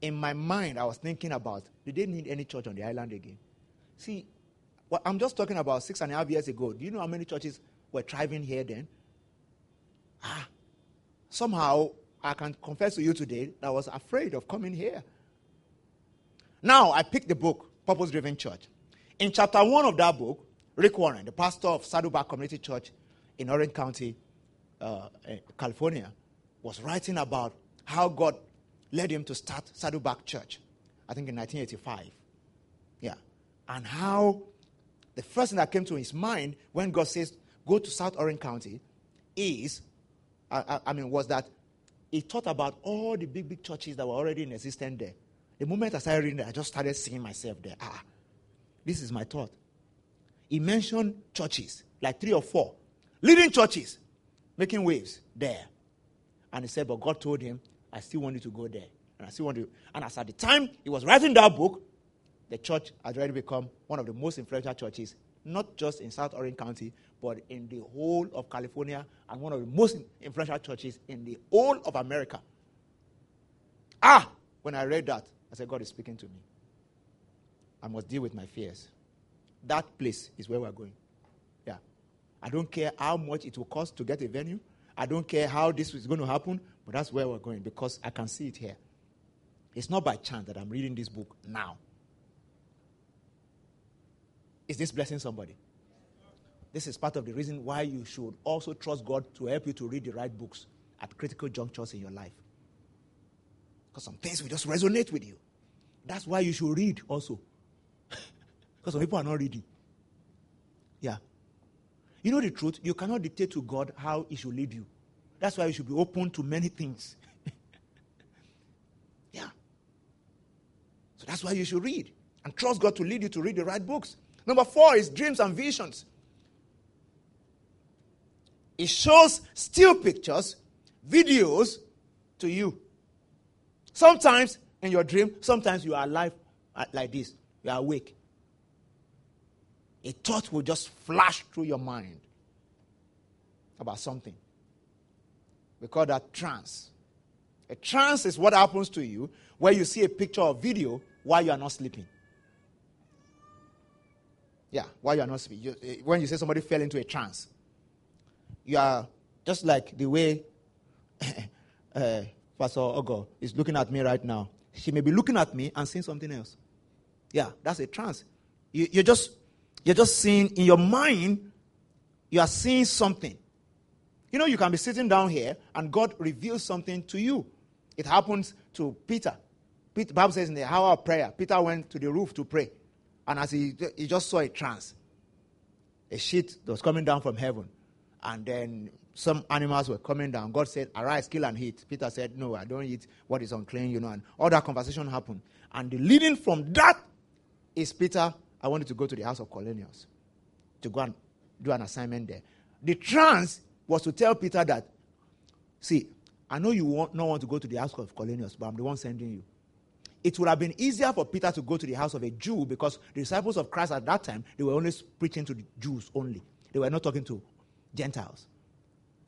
In my mind, I was thinking about, do they need any church on the island again? See, I'm just talking about six and a half years ago. Do you know how many churches were thriving here then? Ah, somehow, I can confess to you today that I was afraid of coming here. Now, I picked the book, Purpose Driven Church. In chapter one of that book, Rick Warren, the pastor of Saddleback Community Church in Orange County, uh, eh, California, was writing about how God led him to start Saddleback Church, I think in 1985. Yeah. And how the first thing that came to his mind when God says, go to South Orange County is, I, I mean, was that he thought about all the big, big churches that were already in existence there. The moment I started reading that, I just started seeing myself there. Ah, this is my thought. He mentioned churches, like three or four, leading churches, making waves there. And he said, But God told him, I still want you to go there. And I still want you. And as at the time he was writing that book, the church had already become one of the most influential churches, not just in South Orange County, but in the whole of California and one of the most influential churches in the whole of America. Ah, when I read that, I said, God is speaking to me. I must deal with my fears. That place is where we're going. Yeah. I don't care how much it will cost to get a venue. I don't care how this is going to happen, but that's where we're going because I can see it here. It's not by chance that I'm reading this book now. Is this blessing somebody? This is part of the reason why you should also trust God to help you to read the right books at critical junctures in your life. Because some things will just resonate with you. That's why you should read also. because some people are not reading. Yeah. You know the truth? You cannot dictate to God how He should lead you. That's why you should be open to many things. yeah. So that's why you should read and trust God to lead you to read the right books. Number four is dreams and visions. It shows still pictures, videos to you. Sometimes in your dream, sometimes you are alive like this. You are awake. A thought will just flash through your mind about something. We call that trance. A trance is what happens to you where you see a picture or video while you are not sleeping. Yeah, while you are not sleeping. You, eh, when you say somebody fell into a trance, you are just like the way uh, Pastor Ogo is looking at me right now. She may be looking at me and seeing something else. Yeah, that's a trance. You, you're just you're just seeing in your mind, you are seeing something. You know, you can be sitting down here and God reveals something to you. It happens to Peter. Peter Bible says in the hour of prayer, Peter went to the roof to pray. And as he, he just saw a trance, a sheet that was coming down from heaven. And then some animals were coming down. God said, Arise, kill and eat. Peter said, No, I don't eat what is unclean, you know. And all that conversation happened. And the leading from that is Peter, I wanted to go to the house of Cornelius to go and do an assignment there. The trance was to tell Peter that, see, I know you want, not want to go to the house of Cornelius, but I'm the one sending you. It would have been easier for Peter to go to the house of a Jew because the disciples of Christ at that time, they were only preaching to the Jews only. They were not talking to Gentiles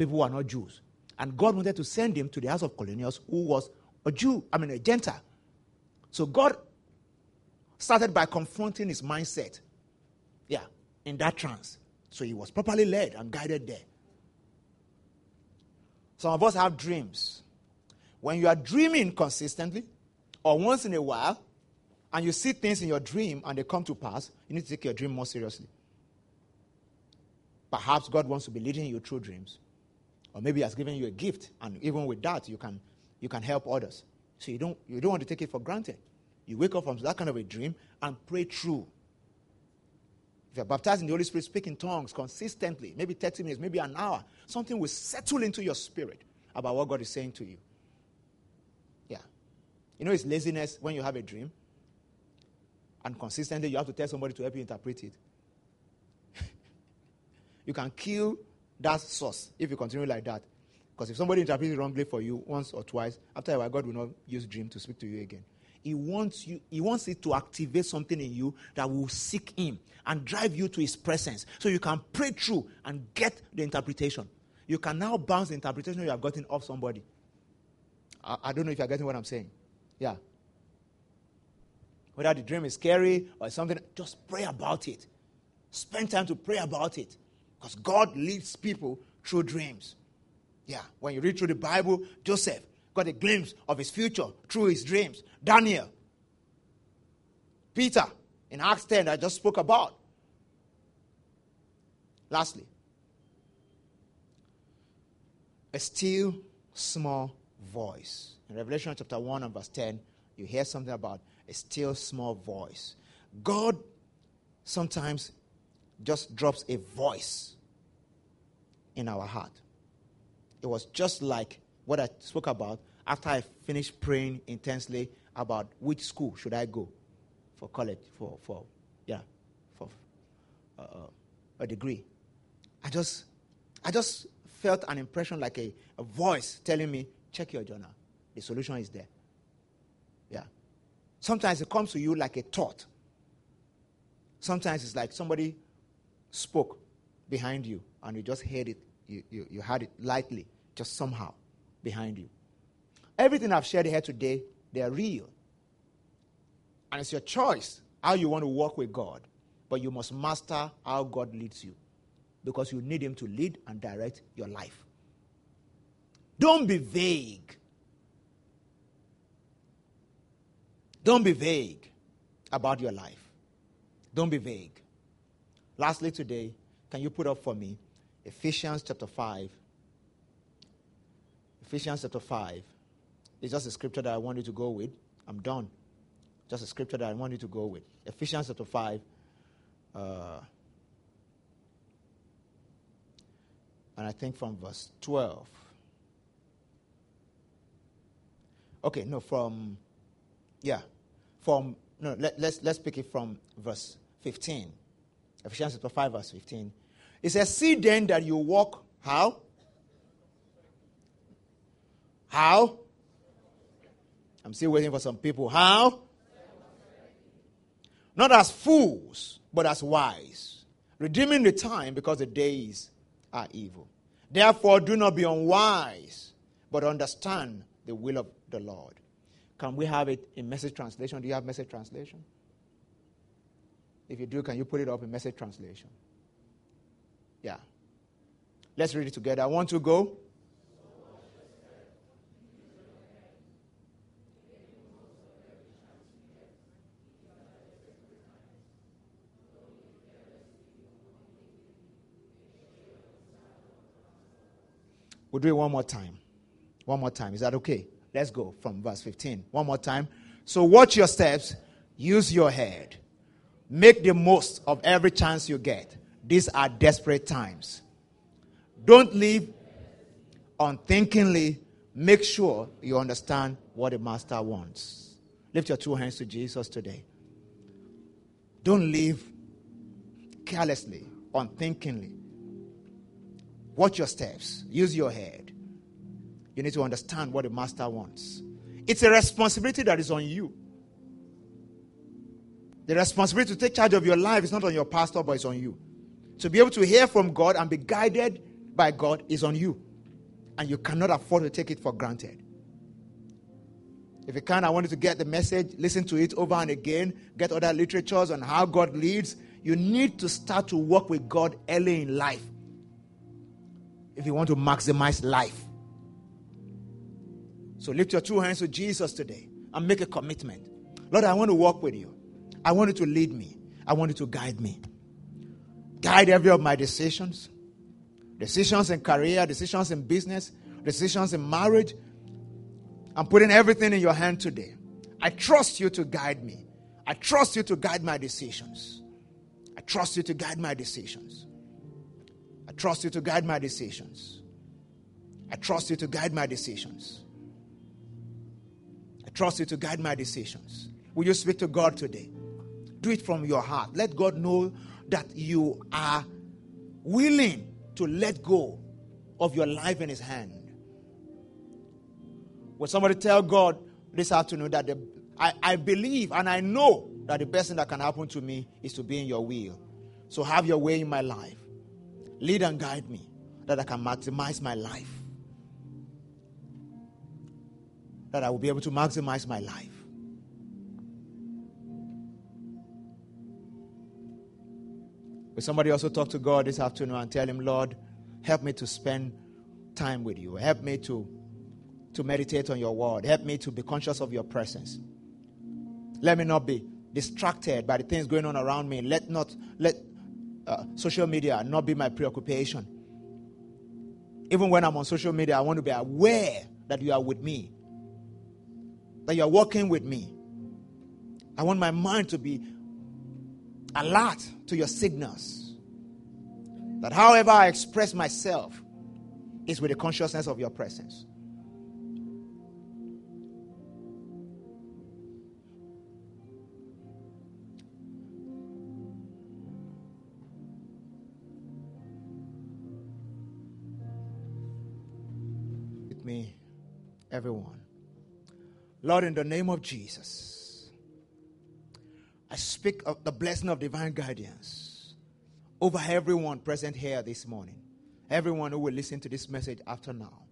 people who are not Jews. And God wanted to send him to the house of Cornelius, who was a Jew, I mean, a Gentile. So God started by confronting his mindset. Yeah, in that trance. So he was properly led and guided there. Some of us have dreams. When you are dreaming consistently, or once in a while, and you see things in your dream and they come to pass, you need to take your dream more seriously. Perhaps God wants to be leading you through dreams. Or maybe he has given you a gift, and even with that, you can, you can help others. So you don't, you don't want to take it for granted. You wake up from that kind of a dream and pray through. If you're baptized in the Holy Spirit, speak in tongues consistently, maybe 30 minutes, maybe an hour, something will settle into your spirit about what God is saying to you. Yeah. You know, it's laziness when you have a dream, and consistently you have to tell somebody to help you interpret it. you can kill that source if you continue like that. Because if somebody interprets it wrongly for you once or twice, after a while, God will not use dream to speak to you again. He wants you, he wants it to activate something in you that will seek him and drive you to his presence. So you can pray through and get the interpretation. You can now bounce the interpretation you have gotten off somebody. I, I don't know if you're getting what I'm saying. Yeah. Whether the dream is scary or something, just pray about it. Spend time to pray about it. Because God leads people through dreams. Yeah, when you read through the Bible, Joseph got a glimpse of his future through his dreams. Daniel, Peter, in Acts 10 I just spoke about. Lastly, a still small voice. In Revelation chapter 1 and verse 10, you hear something about a still small voice. God sometimes just drops a voice in our heart. It was just like what I spoke about after I finished praying intensely about which school should I go for college, for, for yeah, for uh, a degree. I just, I just felt an impression like a, a voice telling me, check your journal. The solution is there. Yeah. Sometimes it comes to you like a thought. Sometimes it's like somebody spoke behind you and you just heard it. You, you, you heard it lightly, just somehow behind you. Everything I've shared here today, they are real. And it's your choice how you want to walk with God. But you must master how God leads you because you need Him to lead and direct your life. Don't be vague. Don't be vague about your life. Don't be vague. Lastly, today, can you put up for me Ephesians chapter 5? Ephesians chapter 5. It's just a scripture that I want you to go with. I'm done. Just a scripture that I want you to go with. Ephesians chapter 5. Uh, and I think from verse 12. Okay, no, from, yeah, from, no, let, let's, let's pick it from verse 15. Ephesians chapter 5, verse 15. It says, See then that you walk, how? How? I'm still waiting for some people. How? Not as fools, but as wise, redeeming the time because the days are evil. Therefore, do not be unwise, but understand the will of the Lord. Can we have it in message translation? Do you have message translation? If you do, can you put it up in message translation? Yeah. Let's read it together. I want to go. We'll do it one more time. One more time. Is that okay? Let's go from verse 15. One more time. So watch your steps, use your head, make the most of every chance you get. These are desperate times. Don't live unthinkingly. Make sure you understand what the master wants. Lift your two hands to Jesus today. Don't live carelessly, unthinkingly. Watch your steps. Use your head. You need to understand what the master wants. It's a responsibility that is on you. The responsibility to take charge of your life is not on your pastor, but it's on you. To be able to hear from God and be guided by God is on you. And you cannot afford to take it for granted. If you can, I want you to get the message, listen to it over and again, get other literatures on how God leads. You need to start to work with God early in life if you want to maximize life. So lift your two hands to Jesus today and make a commitment. Lord, I want to walk with you. I want you to lead me. I want you to guide me. Guide every of my decisions. Decisions in career, decisions in business, decisions in marriage. I'm putting everything in your hand today. I trust you to guide me. I trust you to guide my decisions. I trust you to guide my decisions I trust you to guide my decisions. I trust you to guide my decisions. I trust you to guide my decisions. Will you speak to God today? Do it from your heart. Let God know that you are willing to let go of your life in His hand. Will somebody tell God this afternoon that the, I, I believe and I know that the best thing that can happen to me is to be in your will? So have your way in my life. Lead and guide me that I can maximize my life. That I will be able to maximize my life. Will somebody also talk to God this afternoon and tell him, Lord, help me to spend time with you. Help me to, to meditate on your word. Help me to be conscious of your presence. Let me not be distracted by the things going on around me. Let not let uh, social media not be my preoccupation. Even when I'm on social media, I want to be aware that you are with me, that you are working with me. I want my mind to be alert to your signals. That however I express myself is with the consciousness of your presence. With me, everyone. Lord, in the name of Jesus, I speak of the blessing of divine guidance over everyone present here this morning, everyone who will listen to this message after now.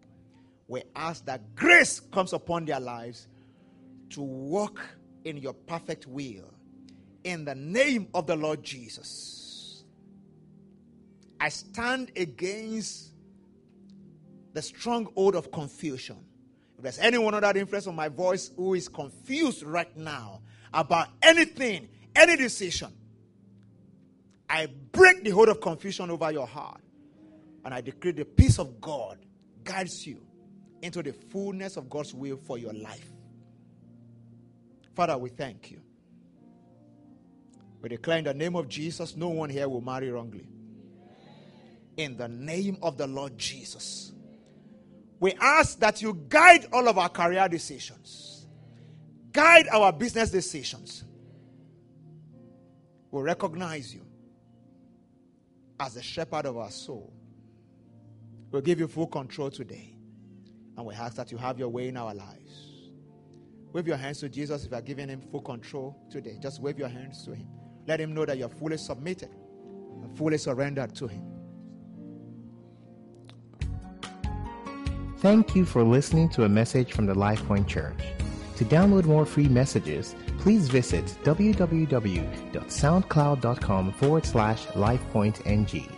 We ask that grace comes upon their lives to walk in your perfect will. In the name of the Lord Jesus, I stand against the stronghold of confusion. If there's anyone under the influence of my voice who is confused right now about anything, any decision, I break the hold of confusion over your heart. And I decree the peace of God guides you into the fullness of God's will for your life. Father, we thank you. We declare in the name of Jesus, no one here will marry wrongly. In the name of the Lord Jesus, we ask that you guide all of our career decisions, guide our business decisions. We recognize you as the shepherd of our soul. We'll give you full control today. And we ask that you have your way in our lives. Wave your hands to Jesus if you are giving him full control today. Just wave your hands to him. Let him know that you're fully submitted and fully surrendered to him. Thank you for listening to a message from the LifePoint Church. To download more free messages, please visit www.soundcloud.com forward slash LifePointNG.